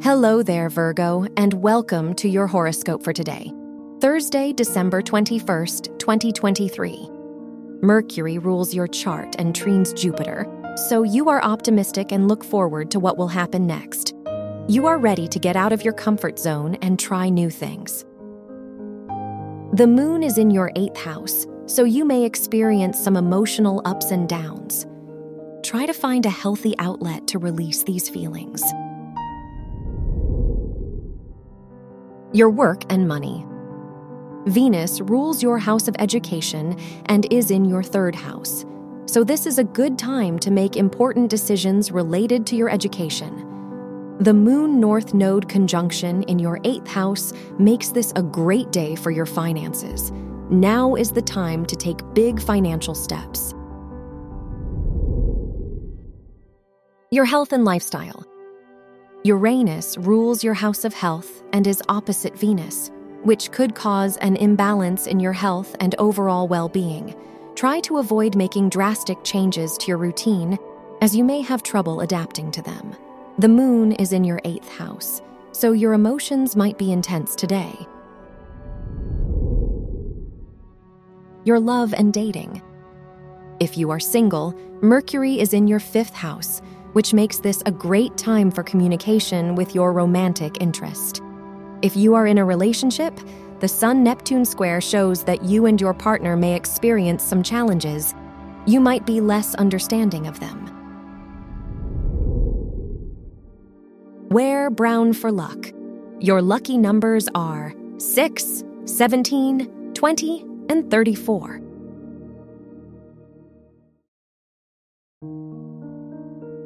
Hello there, Virgo, and welcome to your horoscope for today, Thursday, December 21st, 2023. Mercury rules your chart and trines Jupiter, so you are optimistic and look forward to what will happen next. You are ready to get out of your comfort zone and try new things. The moon is in your eighth house, so you may experience some emotional ups and downs. Try to find a healthy outlet to release these feelings. Your work and money. Venus rules your house of education and is in your third house. So, this is a good time to make important decisions related to your education. The Moon North Node conjunction in your eighth house makes this a great day for your finances. Now is the time to take big financial steps. Your health and lifestyle. Uranus rules your house of health and is opposite Venus, which could cause an imbalance in your health and overall well being. Try to avoid making drastic changes to your routine, as you may have trouble adapting to them. The moon is in your eighth house, so your emotions might be intense today. Your love and dating. If you are single, Mercury is in your fifth house which makes this a great time for communication with your romantic interest. If you are in a relationship, the Sun Neptune square shows that you and your partner may experience some challenges. You might be less understanding of them. Wear brown for luck. Your lucky numbers are 6, 17, 20, and 34.